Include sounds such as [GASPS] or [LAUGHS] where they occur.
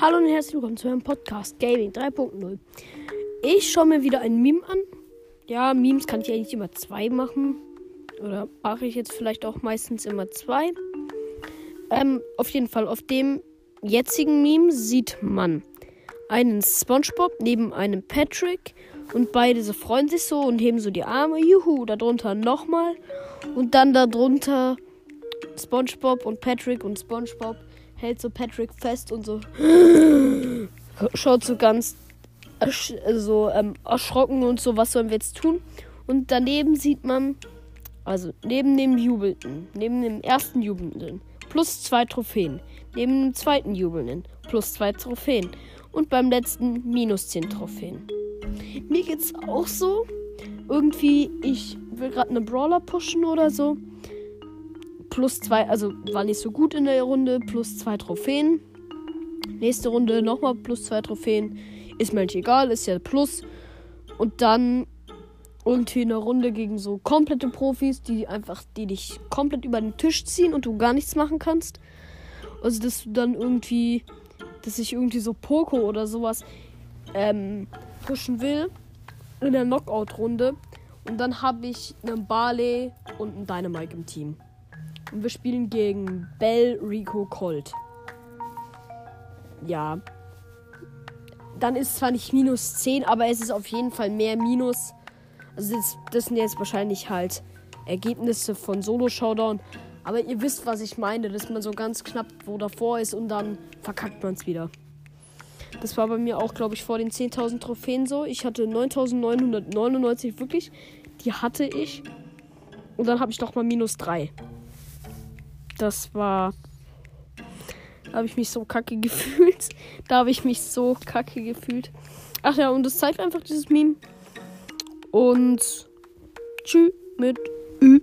Hallo und herzlich willkommen zu einem Podcast Gaming 3.0. Ich schaue mir wieder ein Meme an. Ja, Memes kann ich eigentlich immer zwei machen. Oder mache ich jetzt vielleicht auch meistens immer zwei. Ähm, auf jeden Fall, auf dem jetzigen Meme sieht man einen SpongeBob neben einem Patrick. Und beide so freuen sich so und heben so die Arme. Juhu, darunter nochmal. Und dann darunter SpongeBob und Patrick und SpongeBob hält so Patrick fest und so [GASPS] schaut so ganz so ähm, erschrocken und so, was sollen wir jetzt tun? Und daneben sieht man, also neben dem Jubelnden, neben dem ersten Jubelnden, plus zwei Trophäen. Neben dem zweiten Jubelnden, plus zwei Trophäen. Und beim letzten minus zehn Trophäen. Mir geht's auch so. Irgendwie, ich will gerade eine Brawler pushen oder so plus zwei, also war nicht so gut in der Runde, plus zwei Trophäen. Nächste Runde nochmal plus zwei Trophäen. Ist mir nicht egal, ist ja plus. Und dann irgendwie eine Runde gegen so komplette Profis, die einfach, die dich komplett über den Tisch ziehen und du gar nichts machen kannst. Also, dass du dann irgendwie, dass ich irgendwie so Poco oder sowas ähm, pushen will in der Knockout-Runde. Und dann habe ich einen Barley und einen Dynamite im Team. Und wir spielen gegen Bell Rico Colt. Ja. Dann ist zwar nicht minus 10, aber es ist auf jeden Fall mehr Minus. Also das, das sind jetzt wahrscheinlich halt Ergebnisse von Solo Showdown. Aber ihr wisst, was ich meine, dass man so ganz knapp wo davor ist und dann verkackt man es wieder. Das war bei mir auch, glaube ich, vor den 10.000 Trophäen so. Ich hatte 9.999 wirklich. Die hatte ich. Und dann habe ich doch mal minus 3 das war. Da habe ich mich so kacke [LAUGHS] gefühlt. Da habe ich mich so kacke gefühlt. Ach ja, und es zeigt einfach dieses Meme. Und tschüss mit Ü.